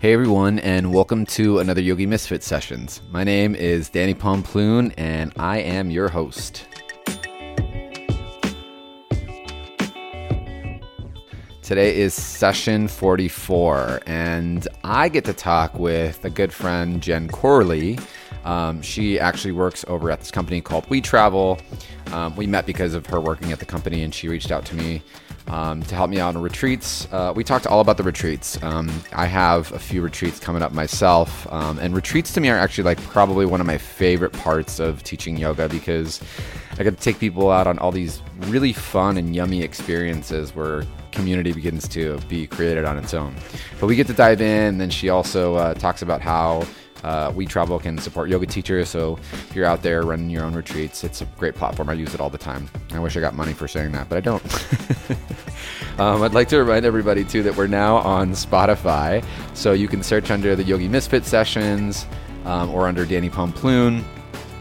Hey everyone, and welcome to another Yogi Misfit Sessions. My name is Danny Pomploon, and I am your host. Today is session 44, and I get to talk with a good friend, Jen Corley. Um, she actually works over at this company called We Travel. Um, we met because of her working at the company, and she reached out to me um, to help me out on retreats. Uh, we talked all about the retreats. Um, I have a few retreats coming up myself, um, and retreats to me are actually like probably one of my favorite parts of teaching yoga because I get to take people out on all these really fun and yummy experiences where community begins to be created on its own. But we get to dive in. And then she also uh, talks about how uh, We Travel can support yoga teachers. So if you're out there running your own retreats, it's a great platform. I use it all the time. I wish I got money for saying that, but I don't. um, I'd like to remind everybody too that we're now on Spotify. So you can search under the Yogi Misfit Sessions um, or under Danny Pomploon.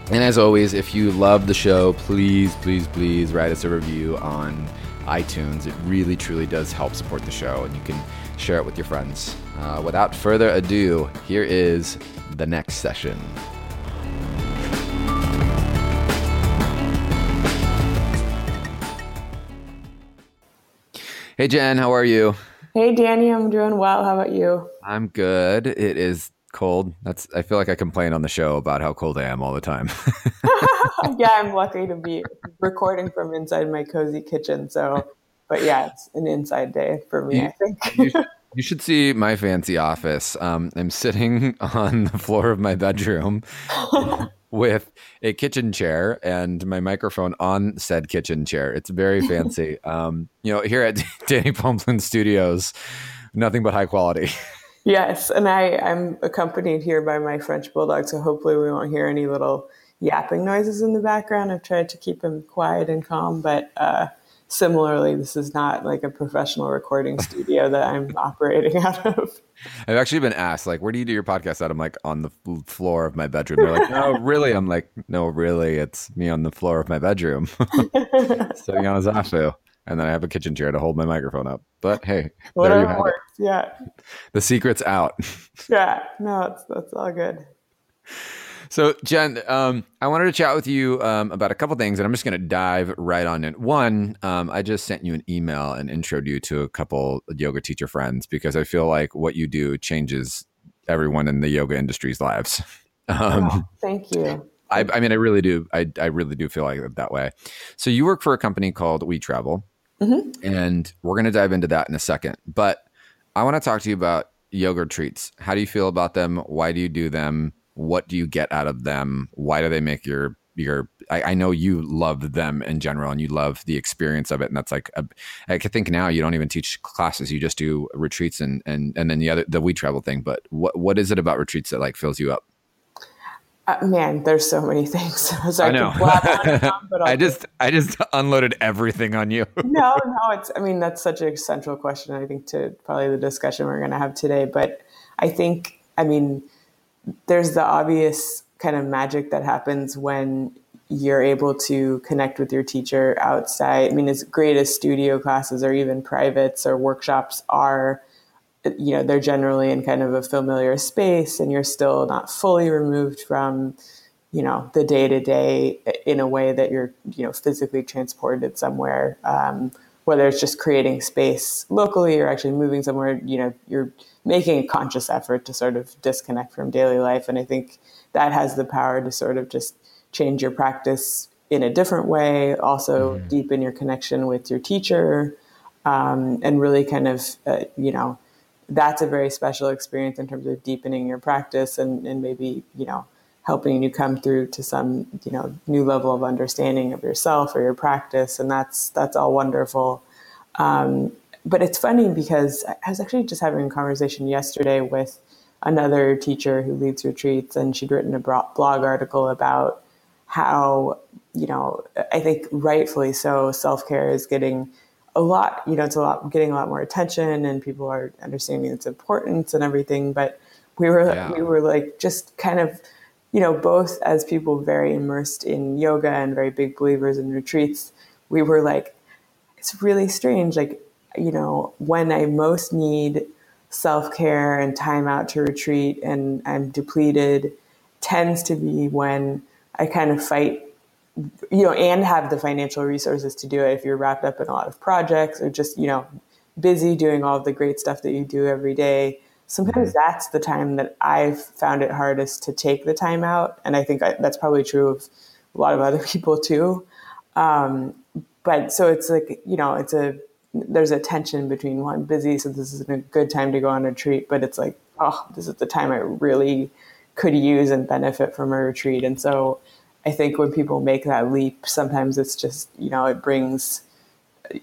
And as always, if you love the show, please, please, please write us a review on iTunes. It really, truly does help support the show, and you can share it with your friends. Uh, without further ado, here is the next session. Hey, Jen, how are you? Hey, Danny, I'm doing well. How about you? I'm good. It is cold. That's I feel like I complain on the show about how cold I am all the time. yeah, I'm lucky to be recording from inside my cozy kitchen. So, but yeah, it's an inside day for me. You, I think. You, should, see my fancy office. Um, I'm sitting on the floor of my bedroom. with a kitchen chair and my microphone on said kitchen chair. It's very fancy. um, you know, here at Danny Pomplin Studios, nothing but high quality. Yes, and I, I'm accompanied here by my French bulldog, so hopefully we won't hear any little yapping noises in the background. I've tried to keep him quiet and calm, but uh, similarly, this is not like a professional recording studio that I'm operating out of. I've actually been asked, like, where do you do your podcast at? I'm like, on the floor of my bedroom. They're like, no, really? I'm like, no, really? It's me on the floor of my bedroom, sitting on a zafu and then I have a kitchen chair to hold my microphone up. But hey, whatever there you works. It. Yeah, the secret's out. yeah, no, it's that's all good. So, Jen, um, I wanted to chat with you um, about a couple things, and I'm just going to dive right on in. One, um, I just sent you an email and introed you to a couple yoga teacher friends because I feel like what you do changes everyone in the yoga industry's lives. Oh, thank you. I, I, mean, I really do. I, I really do feel like that way. So, you work for a company called We Travel. Mm-hmm. And we're going to dive into that in a second. But I want to talk to you about yoga treats. How do you feel about them? Why do you do them? What do you get out of them? Why do they make your your I, I, know you love them in general and you love the experience of it and that's like a, I could think now you don't even teach classes you just do retreats and and and then the other the we travel thing but what what is it about retreats that like fills you up uh, man, there's so many things. I know. I just I just unloaded everything on you. no, no, it's. I mean, that's such a central question. I think to probably the discussion we're going to have today. But I think, I mean, there's the obvious kind of magic that happens when you're able to connect with your teacher outside. I mean, as great as studio classes or even privates or workshops are you know they're generally in kind of a familiar space and you're still not fully removed from you know the day to day in a way that you're you know physically transported somewhere um, whether it's just creating space locally or actually moving somewhere you know you're making a conscious effort to sort of disconnect from daily life and i think that has the power to sort of just change your practice in a different way also mm-hmm. deepen your connection with your teacher um, and really kind of uh, you know that's a very special experience in terms of deepening your practice and, and maybe, you know, helping you come through to some, you know, new level of understanding of yourself or your practice. And that's, that's all wonderful. Um, but it's funny because I was actually just having a conversation yesterday with another teacher who leads retreats, and she'd written a blog article about how, you know, I think rightfully so, self care is getting a lot, you know, it's a lot getting a lot more attention and people are understanding its importance and everything. But we were yeah. we were like just kind of, you know, both as people very immersed in yoga and very big believers in retreats, we were like, it's really strange. Like, you know, when I most need self care and time out to retreat and I'm depleted tends to be when I kind of fight, you know, and have the financial resources to do it if you're wrapped up in a lot of projects or just, you know, busy doing all the great stuff that you do every day. Sometimes mm-hmm. that's the time that I've found it hardest to take the time out. And I think I, that's probably true of a lot of other people too. Um, but so it's like, you know, it's a, there's a tension between one busy, so this isn't a good time to go on a retreat, but it's like, oh, this is the time I really could use and benefit from a retreat. And so I think when people make that leap, sometimes it's just, you know, it brings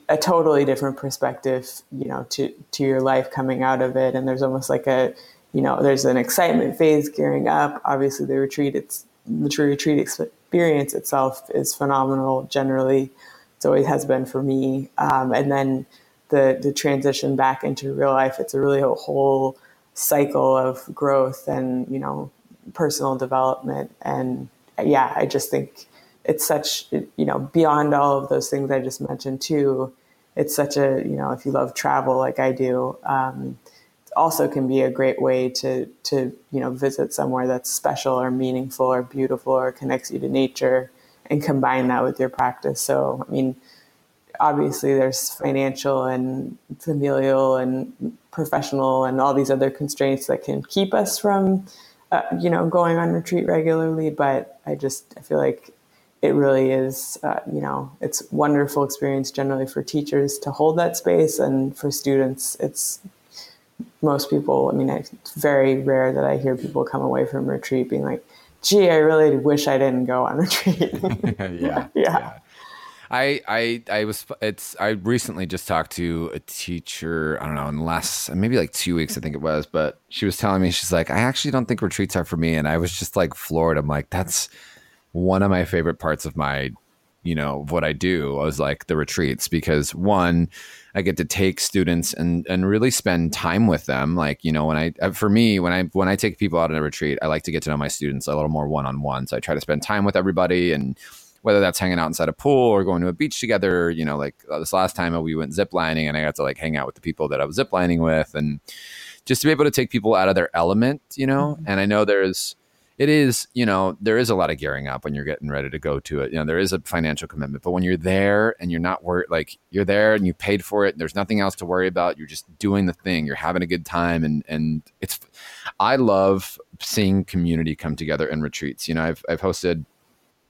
a totally different perspective, you know, to, to your life coming out of it. And there's almost like a, you know, there's an excitement phase gearing up. Obviously the retreat, it's the true retreat experience itself is phenomenal generally. It always has been for me. Um, and then the, the transition back into real life, it's a really a whole cycle of growth and, you know, personal development. And yeah, I just think it's such, you know, beyond all of those things I just mentioned too, it's such a, you know, if you love travel like I do, um, also can be a great way to, to, you know, visit somewhere that's special or meaningful or beautiful or connects you to nature and combine that with your practice. So, I mean, obviously there's financial and familial and professional and all these other constraints that can keep us from uh, you know, going on retreat regularly, but I just I feel like it really is, uh, you know, it's wonderful experience generally for teachers to hold that space, and for students, it's most people. I mean, it's very rare that I hear people come away from retreat being like, "Gee, I really wish I didn't go on retreat." yeah, yeah. yeah. I, I I was it's I recently just talked to a teacher I don't know in the last maybe like two weeks I think it was but she was telling me she's like I actually don't think retreats are for me and I was just like floored I'm like that's one of my favorite parts of my you know what I do I was like the retreats because one I get to take students and and really spend time with them like you know when I uh, for me when I when I take people out on a retreat I like to get to know my students a little more one on one so I try to spend time with everybody and whether that's hanging out inside a pool or going to a beach together. You know, like uh, this last time we went ziplining and I got to like hang out with the people that I was ziplining with and just to be able to take people out of their element, you know. Mm-hmm. And I know there's, it is, you know, there is a lot of gearing up when you're getting ready to go to it. You know, there is a financial commitment, but when you're there and you're not worried, like you're there and you paid for it, there's nothing else to worry about. You're just doing the thing. You're having a good time, and and it's. I love seeing community come together in retreats. You know, I've I've hosted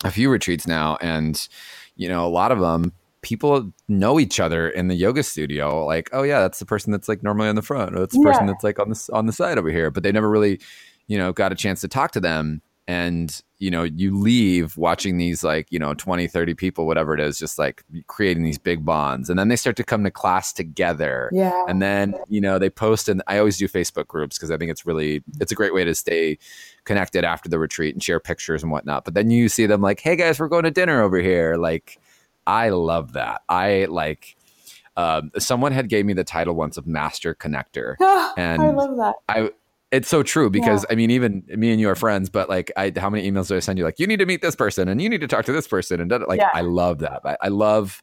a few retreats now, and you know, a lot of them people know each other in the yoga studio. Like, oh yeah, that's the person that's like normally on the front, or that's the yeah. person that's like on the on the side over here. But they never really, you know, got a chance to talk to them. And you know, you leave watching these like you know 20, 30 people, whatever it is, just like creating these big bonds, and then they start to come to class together. Yeah. And then you know they post, and I always do Facebook groups because I think it's really it's a great way to stay connected after the retreat and share pictures and whatnot. But then you see them like, hey guys, we're going to dinner over here. Like, I love that. I like. Um, someone had gave me the title once of master connector, and I love that. I it's so true because yeah. I mean, even me and you are friends, but like, I how many emails do I send you? Like, you need to meet this person, and you need to talk to this person, and like, yeah. I love that. I, I love.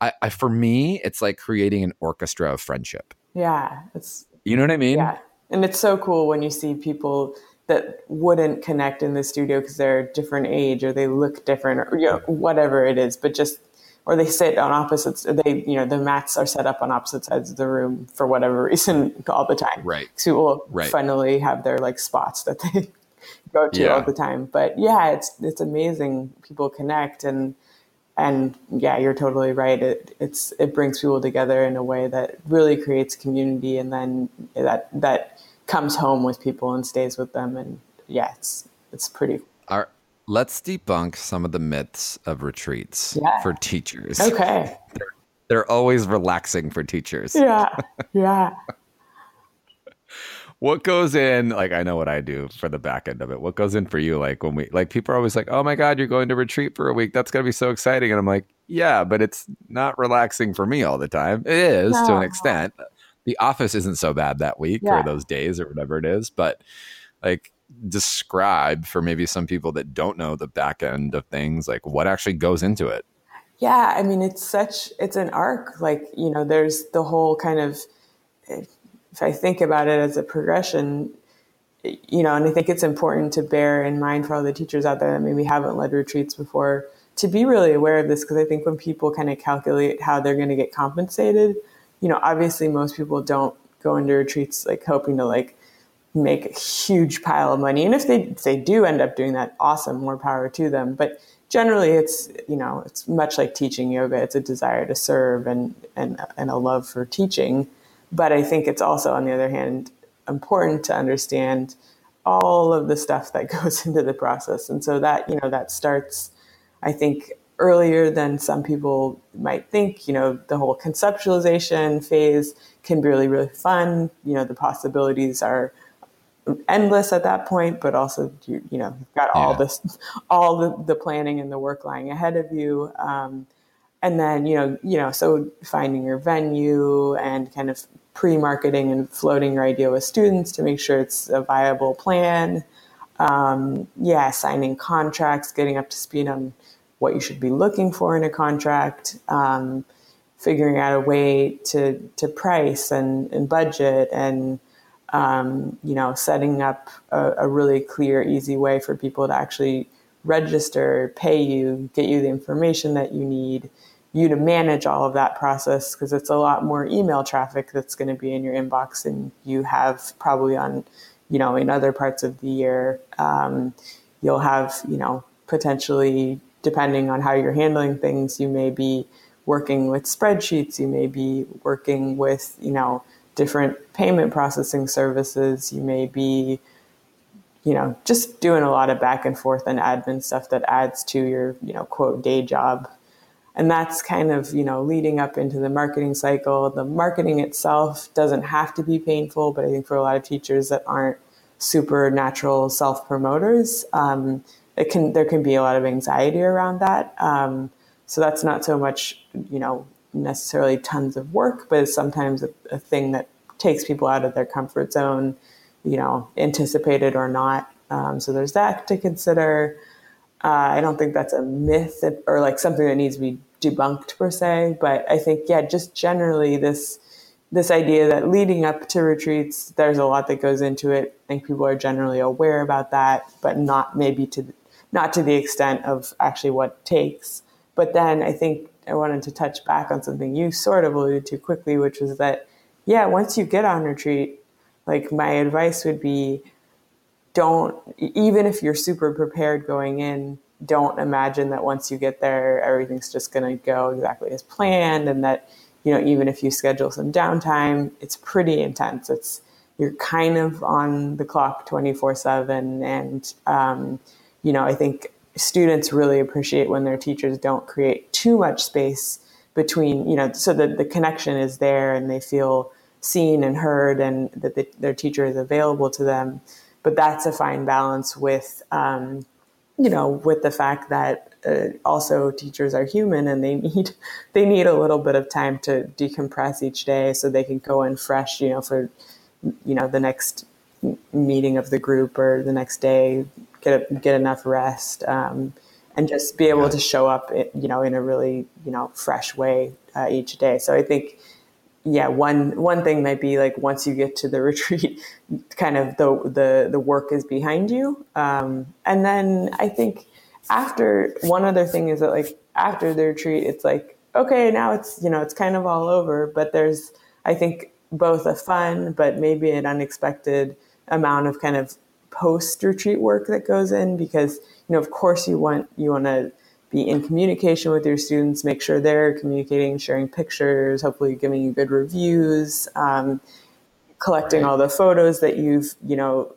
I, I, for me, it's like creating an orchestra of friendship. Yeah, it's you know what I mean. Yeah, and it's so cool when you see people that wouldn't connect in the studio because they're a different age or they look different or you know, whatever it is, but just or they sit on opposites. They you know the mats are set up on opposite sides of the room for whatever reason all the time. Right. So will right. finally have their like spots that they go to yeah. all the time. But yeah, it's it's amazing. People connect and and yeah, you're totally right. It it's it brings people together in a way that really creates community, and then that that comes home with people and stays with them. And yeah, it's it's pretty. Our, let's debunk some of the myths of retreats yeah. for teachers. Okay. They're, they're always relaxing for teachers. Yeah. Yeah. what goes in like i know what i do for the back end of it what goes in for you like when we like people are always like oh my god you're going to retreat for a week that's going to be so exciting and i'm like yeah but it's not relaxing for me all the time it is to an extent the office isn't so bad that week yeah. or those days or whatever it is but like describe for maybe some people that don't know the back end of things like what actually goes into it? Yeah i mean it's such it's an arc like you know there's the whole kind of if I think about it as a progression, you know, and I think it's important to bear in mind for all the teachers out there that maybe haven't led retreats before to be really aware of this because I think when people kind of calculate how they're going to get compensated, you know, obviously most people don't go into retreats like hoping to like make a huge pile of money. And if they if they do end up doing that, awesome, more power to them. But generally it's you know, it's much like teaching yoga. It's a desire to serve and and and a love for teaching. But I think it's also on the other hand important to understand all of the stuff that goes into the process. And so that, you know, that starts, I think, earlier than some people might think. You know, the whole conceptualization phase can be really, really fun. You know, the possibilities are endless at that point, but also, you, you know, you've got all this, all the, the planning and the work lying ahead of you. Um, and then, you know, you know, so finding your venue and kind of pre-marketing and floating your idea with students to make sure it's a viable plan. Um, yeah, signing contracts, getting up to speed on what you should be looking for in a contract, um, figuring out a way to to price and, and budget, and um, you know, setting up a, a really clear, easy way for people to actually register, pay you, get you the information that you need you to manage all of that process because it's a lot more email traffic that's going to be in your inbox than you have probably on, you know, in other parts of the year. Um, you'll have, you know, potentially, depending on how you're handling things, you may be working with spreadsheets, you may be working with, you know, different payment processing services, you may be, you know, just doing a lot of back and forth and admin stuff that adds to your, you know, quote, day job. And that's kind of you know leading up into the marketing cycle. The marketing itself doesn't have to be painful but i think for a lot of teachers that aren't super natural self promoters um, it can there can be a lot of anxiety around that. Um, so that's not so much you know necessarily tons of work but it's sometimes a, a thing that takes people out of their comfort zone you know anticipated or not um, so there's that to consider uh, I don't think that's a myth or like something that needs to be debunked per se, but I think yeah, just generally this this idea that leading up to retreats, there's a lot that goes into it. I think people are generally aware about that, but not maybe to not to the extent of actually what takes. But then I think I wanted to touch back on something you sort of alluded to quickly, which was that yeah, once you get on retreat, like my advice would be don't even if you're super prepared going in don't imagine that once you get there, everything's just going to go exactly as planned, and that you know even if you schedule some downtime, it's pretty intense. It's you're kind of on the clock 24 seven, and um, you know I think students really appreciate when their teachers don't create too much space between you know so that the connection is there and they feel seen and heard and that the, their teacher is available to them. But that's a fine balance with um, you know, with the fact that uh, also teachers are human and they need they need a little bit of time to decompress each day so they can go in fresh, you know, for you know the next meeting of the group or the next day, get get enough rest, um, and just be able yeah. to show up, you know, in a really you know fresh way uh, each day. So I think yeah, one one thing might be like once you get to the retreat, kind of the the the work is behind you, um, and then I think after one other thing is that like after the retreat, it's like okay, now it's you know it's kind of all over, but there's I think both a fun but maybe an unexpected amount of kind of post retreat work that goes in because you know of course you want you want to be in communication with your students, make sure they're communicating, sharing pictures, hopefully giving you good reviews, um, collecting all the photos that you've, you know,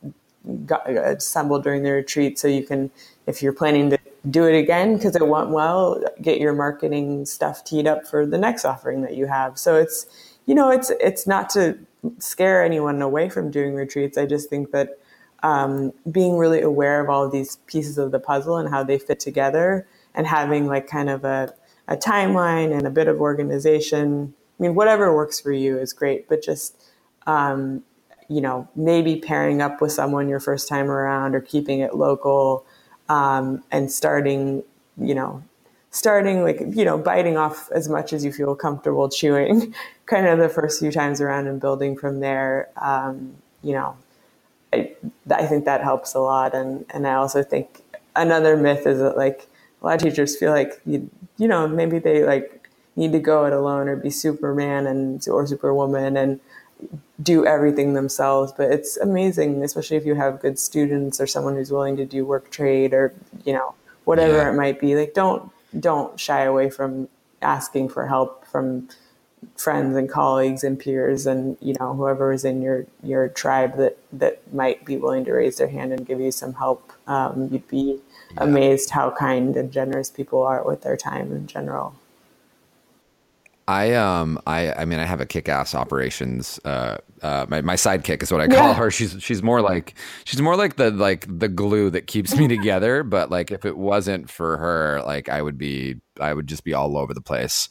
got, assembled during the retreat so you can, if you're planning to do it again because it went well, get your marketing stuff teed up for the next offering that you have. So it's, you know, it's, it's not to scare anyone away from doing retreats. I just think that um, being really aware of all of these pieces of the puzzle and how they fit together and having like kind of a, a timeline and a bit of organization. I mean, whatever works for you is great, but just, um, you know, maybe pairing up with someone your first time around or keeping it local um, and starting, you know, starting like you know biting off as much as you feel comfortable chewing kind of the first few times around and building from there um, you know I, I think that helps a lot and and i also think another myth is that like a lot of teachers feel like you, you know maybe they like need to go it alone or be superman and or superwoman and do everything themselves but it's amazing especially if you have good students or someone who's willing to do work trade or you know whatever yeah. it might be like don't don't shy away from asking for help from friends and colleagues and peers and you know whoever is in your your tribe that that might be willing to raise their hand and give you some help um, you'd be yeah. amazed how kind and generous people are with their time in general I um I I mean I have a kick-ass operations uh uh my, my sidekick is what I call yeah. her. She's she's more like she's more like the like the glue that keeps me together, but like if it wasn't for her, like I would be I would just be all over the place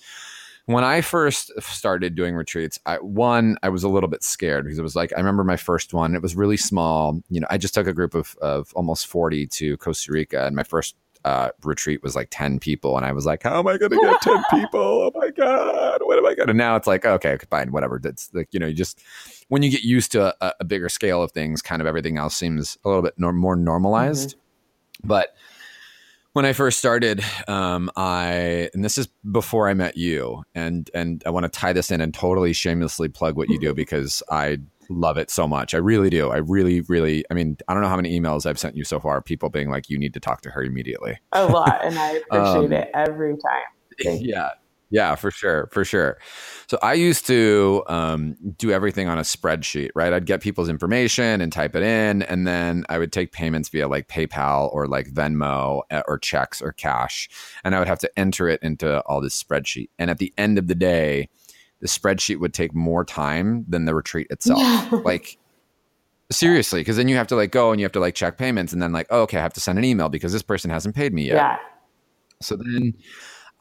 when I first started doing retreats, I, one, I was a little bit scared because it was like, I remember my first one, it was really small. You know, I just took a group of, of almost 40 to Costa Rica, and my first uh, retreat was like 10 people. And I was like, how am I going to get 10 people? Oh my God, what am I going to? Now it's like, okay, fine, whatever. That's like, you know, you just, when you get used to a, a bigger scale of things, kind of everything else seems a little bit more normalized. Mm-hmm. But, when I first started, um, I and this is before I met you, and and I want to tie this in and totally shamelessly plug what you do because I love it so much. I really do. I really, really. I mean, I don't know how many emails I've sent you so far. People being like, "You need to talk to her immediately." A lot, and I appreciate um, it every time. Thank yeah, yeah, for sure, for sure. So I used to um, do everything on a spreadsheet, right? I'd get people's information and type it in, and then I would take payments via like PayPal or like Venmo eh, or checks or cash, and I would have to enter it into all this spreadsheet. And at the end of the day, the spreadsheet would take more time than the retreat itself. like seriously, because then you have to like go and you have to like check payments, and then like, oh, okay, I have to send an email because this person hasn't paid me yet. Yeah. So then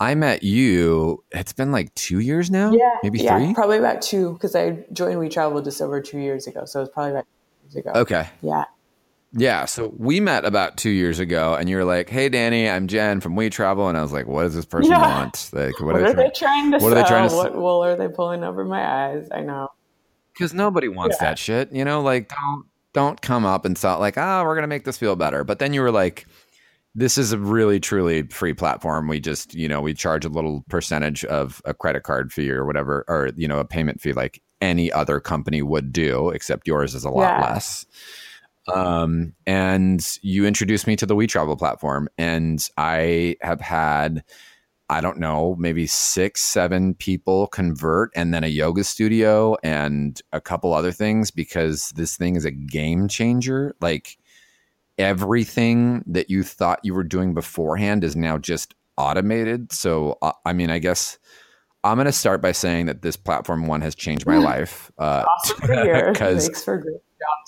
I met you. It's been like two years now. Yeah, maybe yeah, three. Probably about two because I joined We Travel just over two years ago. So it's probably about two years ago. Okay. Yeah. Yeah, so we met about two years ago, and you were like, "Hey, Danny, I'm Jen from We Travel," and I was like, "What does this person yeah. want? Like, what, what are, they, trying, to what sell? Are they trying to what wool are they pulling over my eyes? I know because nobody wants yeah. that shit. You know, like don't don't come up and sell like, "Ah, oh, we're gonna make this feel better." But then you were like, this is a really truly free platform. We just, you know, we charge a little percentage of a credit card fee or whatever, or, you know, a payment fee like any other company would do, except yours is a lot yeah. less. Um, and you introduced me to the We Travel platform, and I have had, I don't know, maybe six, seven people convert, and then a yoga studio and a couple other things because this thing is a game changer. Like, everything that you thought you were doing beforehand is now just automated. So, uh, I mean, I guess I'm going to start by saying that this platform one has changed my life. Uh, because great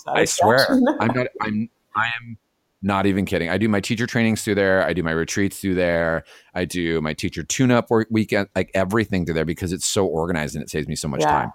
I swear, I'm not. I'm. I am not even kidding. I do my teacher trainings through there. I do my retreats through there. I do my teacher tune-up weekend, like everything through there because it's so organized and it saves me so much yeah. time.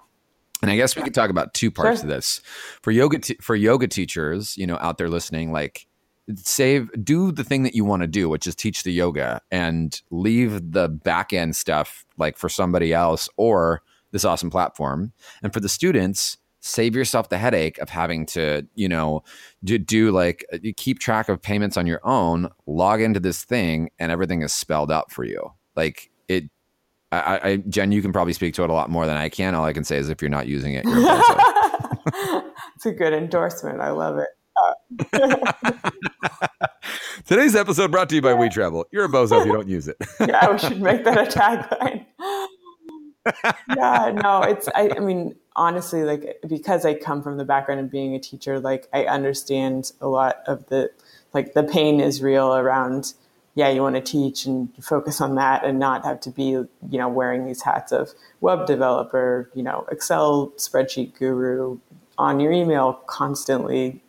And I guess we could talk about two parts sure. of this for yoga. for yoga teachers, you know, out there listening, like save do the thing that you want to do which is teach the yoga and leave the back end stuff like for somebody else or this awesome platform. And for the students save yourself the headache of having to you know do, do like uh, keep track of payments on your own log into this thing and everything is spelled out for you. Like it I, I jen you can probably speak to it a lot more than i can. All i can say is if you're not using it it's a good endorsement. I love it Today's episode brought to you by We Travel. You're a bozo if you don't use it. yeah, we should make that a tagline. yeah, no, it's. I, I mean, honestly, like because I come from the background of being a teacher, like I understand a lot of the, like the pain is real around. Yeah, you want to teach and focus on that, and not have to be, you know, wearing these hats of web developer, you know, Excel spreadsheet guru on your email constantly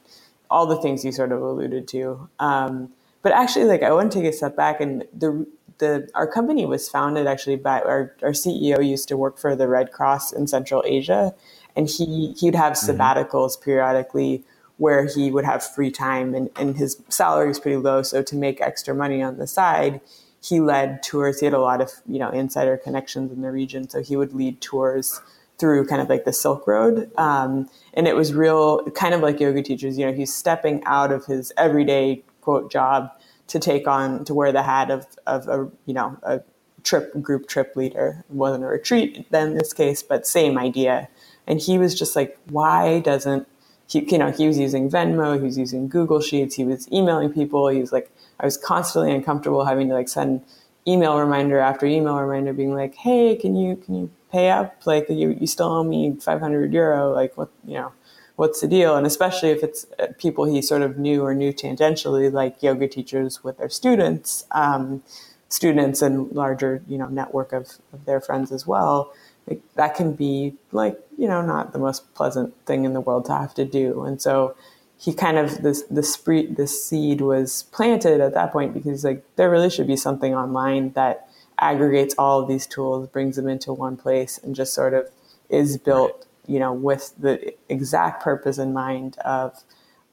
all the things you sort of alluded to. Um, but actually, like I want to take a step back, and the the our company was founded actually by our our CEO used to work for the Red Cross in Central Asia, and he he'd have mm-hmm. sabbaticals mm-hmm. periodically where he would have free time, and and his salary was pretty low, so to make extra money on the side, he led tours. He had a lot of you know insider connections in the region, so he would lead tours through kind of like the Silk Road. Um, and it was real, kind of like yoga teachers. You know, he's stepping out of his everyday quote job to take on to wear the hat of of a you know a trip group trip leader. It wasn't a retreat then in this case, but same idea. And he was just like, why doesn't he? You know, he was using Venmo, he was using Google Sheets, he was emailing people. He was like, I was constantly uncomfortable having to like send email reminder after email reminder, being like, hey, can you can you pay up? Like you you still owe me 500 euro. Like what you know what's the deal? And especially if it's uh, people he sort of knew or knew tangentially, like yoga teachers with their students, um, students and larger, you know, network of, of their friends as well. Like, that can be like, you know, not the most pleasant thing in the world to have to do. And so he kind of this the spree the seed was planted at that point because like there really should be something online that aggregates all of these tools, brings them into one place, and just sort of is built you know, with the exact purpose in mind of,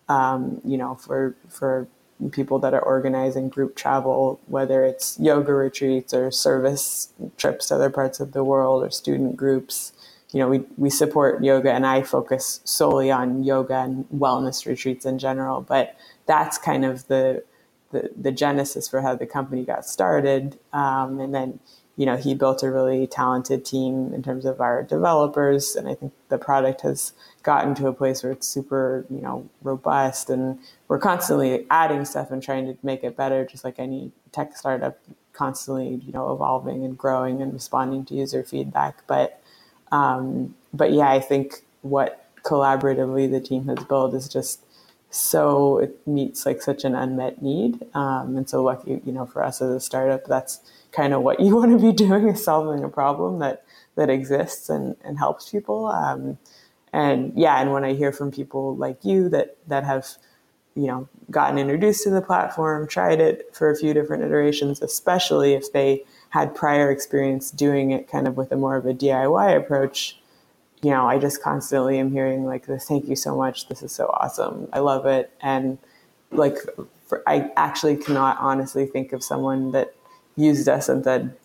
um, you know, for for people that are organizing group travel, whether it's yoga retreats or service trips to other parts of the world or student groups. You know, we, we support yoga and I focus solely on yoga and wellness retreats in general, but that's kind of the, the, the genesis for how the company got started. Um, and then, you know, he built a really talented team in terms of our developers. And I think the product has gotten to a place where it's super, you know, robust and we're constantly adding stuff and trying to make it better, just like any tech startup constantly, you know, evolving and growing and responding to user feedback. But, um, but yeah, I think what collaboratively the team has built is just so it meets like such an unmet need. Um, and so lucky, you know, for us as a startup, that's, kind of what you want to be doing is solving a problem that that exists and, and helps people. Um, and yeah, and when I hear from people like you that that have you know gotten introduced to the platform, tried it for a few different iterations, especially if they had prior experience doing it kind of with a more of a DIY approach, you know, I just constantly am hearing like this, thank you so much. This is so awesome. I love it. And like, for, I actually cannot honestly think of someone that used us and said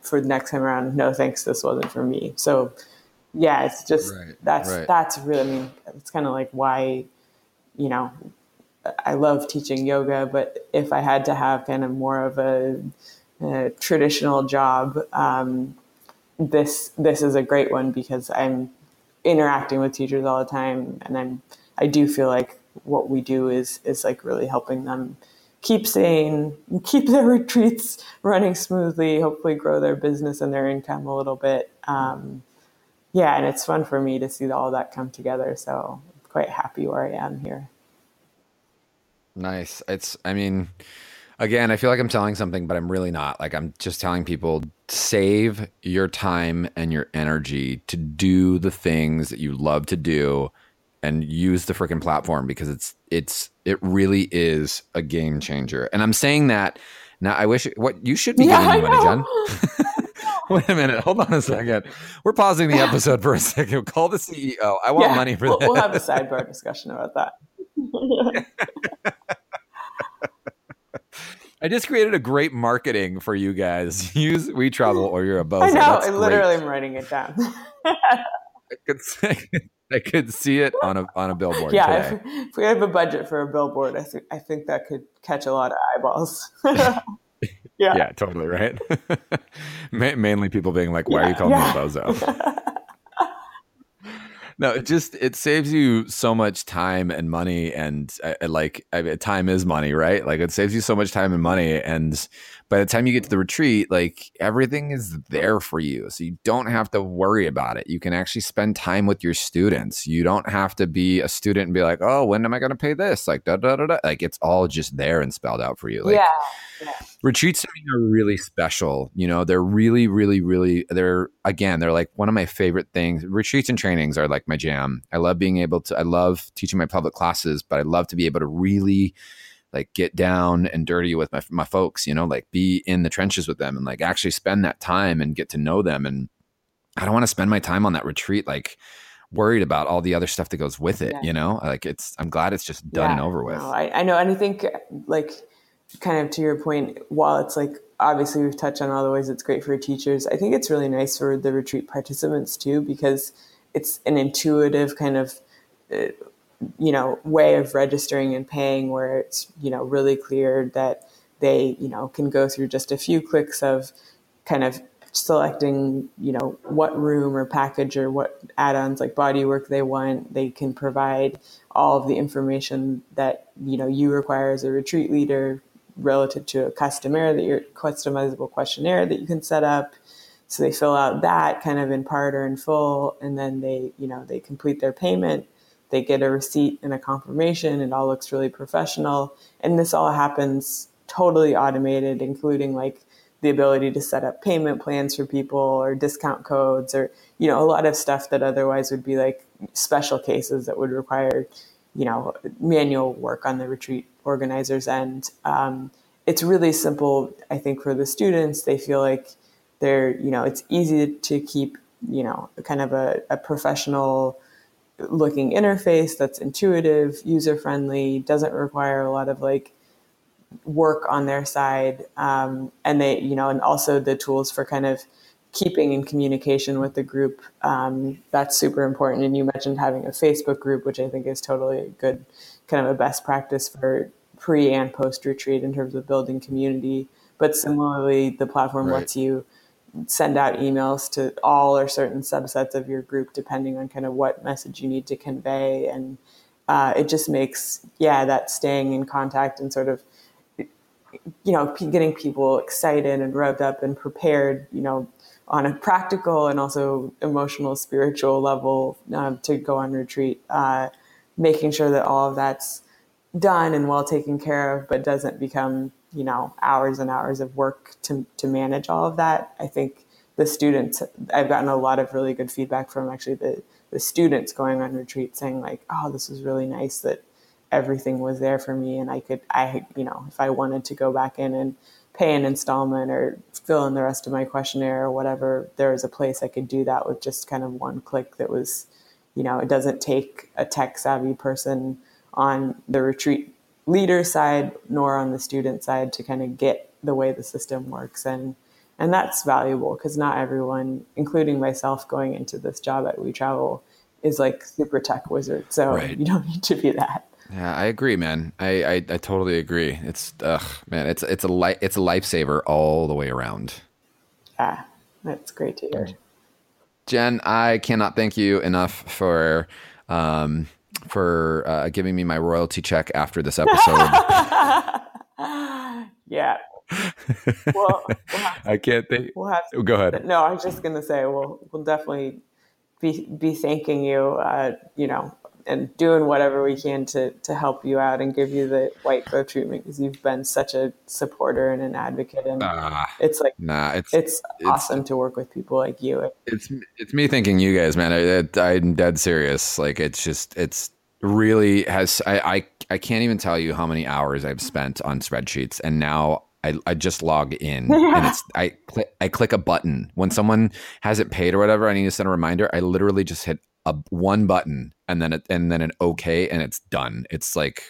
for the next time around, no thanks, this wasn't for me. So yeah, it's just right, that's right. that's really I mean it's kind of like why you know I love teaching yoga, but if I had to have kind of more of a, a traditional job, um, this this is a great one because I'm interacting with teachers all the time, and I'm I do feel like what we do is is like really helping them keep sane, keep their retreats running smoothly, hopefully grow their business and their income a little bit. Um, yeah, and it's fun for me to see all that come together. So I'm quite happy where I am here. Nice. It's, I mean, again, I feel like I'm telling something, but I'm really not. Like, I'm just telling people save your time and your energy to do the things that you love to do and use the freaking platform because it's it's it really is a game changer. And I'm saying that now. I wish what you should be yeah, giving me money, Jen. Wait a minute. Hold on a second. We're pausing the episode for a second. Call the CEO. I want yeah, money for we'll, this. We'll have a sidebar discussion about that. I just created a great marketing for you guys. Use We Travel or you're a bozo. I know. That's I literally am writing it down. I could say, I could see it on a on a billboard. Yeah, if, if, we have a budget for a billboard, I think I think that could catch a lot of eyeballs. yeah, yeah, totally right. Mainly people being like, "Why yeah, are you calling yeah. me a bozo?" No, it just it saves you so much time and money, and uh, like I time is money, right? Like it saves you so much time and money, and by the time you get to the retreat, like everything is there for you. So you don't have to worry about it. You can actually spend time with your students. You don't have to be a student and be like, oh, when am I going to pay this? Like, da, da, da, da. Like it's all just there and spelled out for you. Like, yeah. yeah. Retreats to me are really special. You know, they're really, really, really, they're, again, they're like one of my favorite things. Retreats and trainings are like my jam. I love being able to, I love teaching my public classes, but I love to be able to really, like get down and dirty with my, my folks, you know, like be in the trenches with them and like actually spend that time and get to know them. And I don't want to spend my time on that retreat like worried about all the other stuff that goes with it, yeah. you know? Like it's I'm glad it's just done yeah, and over with. No, I, I know and I think like kind of to your point, while it's like obviously we've touched on all the ways it's great for teachers. I think it's really nice for the retreat participants too because it's an intuitive kind of uh, you know way of registering and paying where it's you know really clear that they you know can go through just a few clicks of kind of selecting you know what room or package or what add-ons like bodywork they want. They can provide all of the information that you know you require as a retreat leader relative to a customer that your customizable questionnaire that you can set up. So they fill out that kind of in part or in full and then they you know they complete their payment they get a receipt and a confirmation it all looks really professional and this all happens totally automated including like the ability to set up payment plans for people or discount codes or you know a lot of stuff that otherwise would be like special cases that would require you know manual work on the retreat organizers end. Um, it's really simple i think for the students. They feel like they're you know it's easy to keep you know kind of a, a professional looking interface that's intuitive user friendly doesn't require a lot of like work on their side um, and they you know and also the tools for kind of keeping in communication with the group um, that's super important and you mentioned having a facebook group which i think is totally a good kind of a best practice for pre and post retreat in terms of building community but similarly the platform right. lets you send out emails to all or certain subsets of your group depending on kind of what message you need to convey. And uh, it just makes yeah that staying in contact and sort of you know, getting people excited and revved up and prepared, you know, on a practical and also emotional, spiritual level um, to go on retreat, uh, making sure that all of that's done and well taken care of, but doesn't become, you know, hours and hours of work to, to manage all of that. I think the students, I've gotten a lot of really good feedback from actually the, the students going on retreat saying like, oh, this was really nice that everything was there for me and I could I you know if I wanted to go back in and pay an installment or fill in the rest of my questionnaire or whatever there was a place I could do that with just kind of one click that was you know it doesn't take a tech savvy person on the retreat leader side nor on the student side to kind of get the way the system works and and that's valuable because not everyone including myself going into this job at we travel is like super tech wizard so right. you don't need to be that yeah, I agree, man. I, I, I totally agree. It's ugh, man. It's it's a li- it's a lifesaver all the way around. Yeah, that's great to hear. Jen, I cannot thank you enough for um, for uh, giving me my royalty check after this episode. yeah. Well, we'll I can't think. We'll have to, go ahead. No, I was just gonna say we'll we'll definitely be be thanking you. Uh, you know, and doing whatever we can to to help you out and give you the white glove treatment because you've been such a supporter and an advocate and uh, it's like nah it's, it's, it's awesome to work with people like you it's it's me thinking you guys man I, i'm dead serious like it's just it's really has I, I i can't even tell you how many hours i've spent on spreadsheets and now I, I just log in and it's I click I click a button when someone hasn't paid or whatever I need to send a reminder I literally just hit a one button and then it, and then an okay and it's done. It's like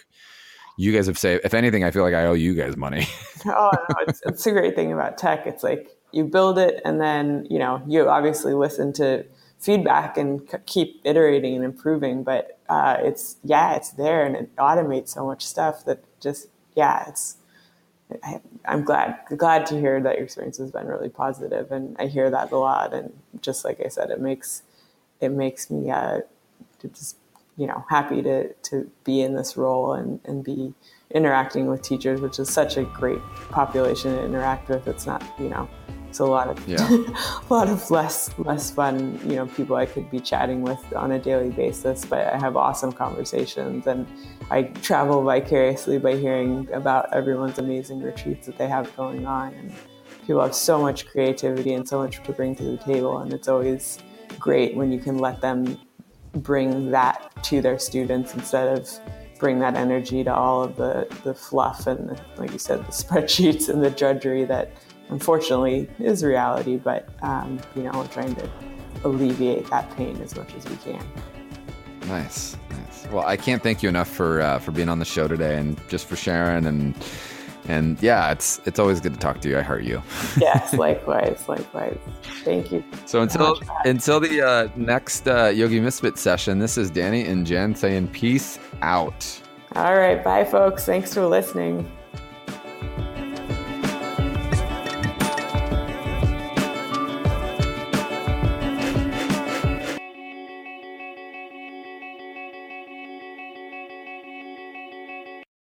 you guys have saved. If anything, I feel like I owe you guys money. oh no, it's, it's a great thing about tech. It's like you build it and then you know you obviously listen to feedback and c- keep iterating and improving. But uh, it's yeah, it's there and it automates so much stuff that just yeah, it's. I, I'm glad glad to hear that your experience has been really positive, and I hear that a lot. And just like I said, it makes it makes me uh, just you know happy to to be in this role and and be interacting with teachers, which is such a great population to interact with. It's not you know it's a lot of yeah. a lot of less less fun you know people I could be chatting with on a daily basis, but I have awesome conversations and I travel vicariously by hearing about everyone's amazing retreats that they have going on and people have so much creativity and so much to bring to the table and it's always great when you can let them bring that to their students instead of bring that energy to all of the, the fluff and, the, like you said, the spreadsheets and the drudgery that unfortunately is reality. But, um, you know, we're trying to alleviate that pain as much as we can. Nice, nice. Well, I can't thank you enough for uh, for being on the show today and just for sharing and And yeah, it's it's always good to talk to you. I heart you. yes, likewise, likewise. Thank you. So until until the uh, next uh, Yogi Misfit session, this is Danny and Jen saying peace out. All right, bye, folks. Thanks for listening.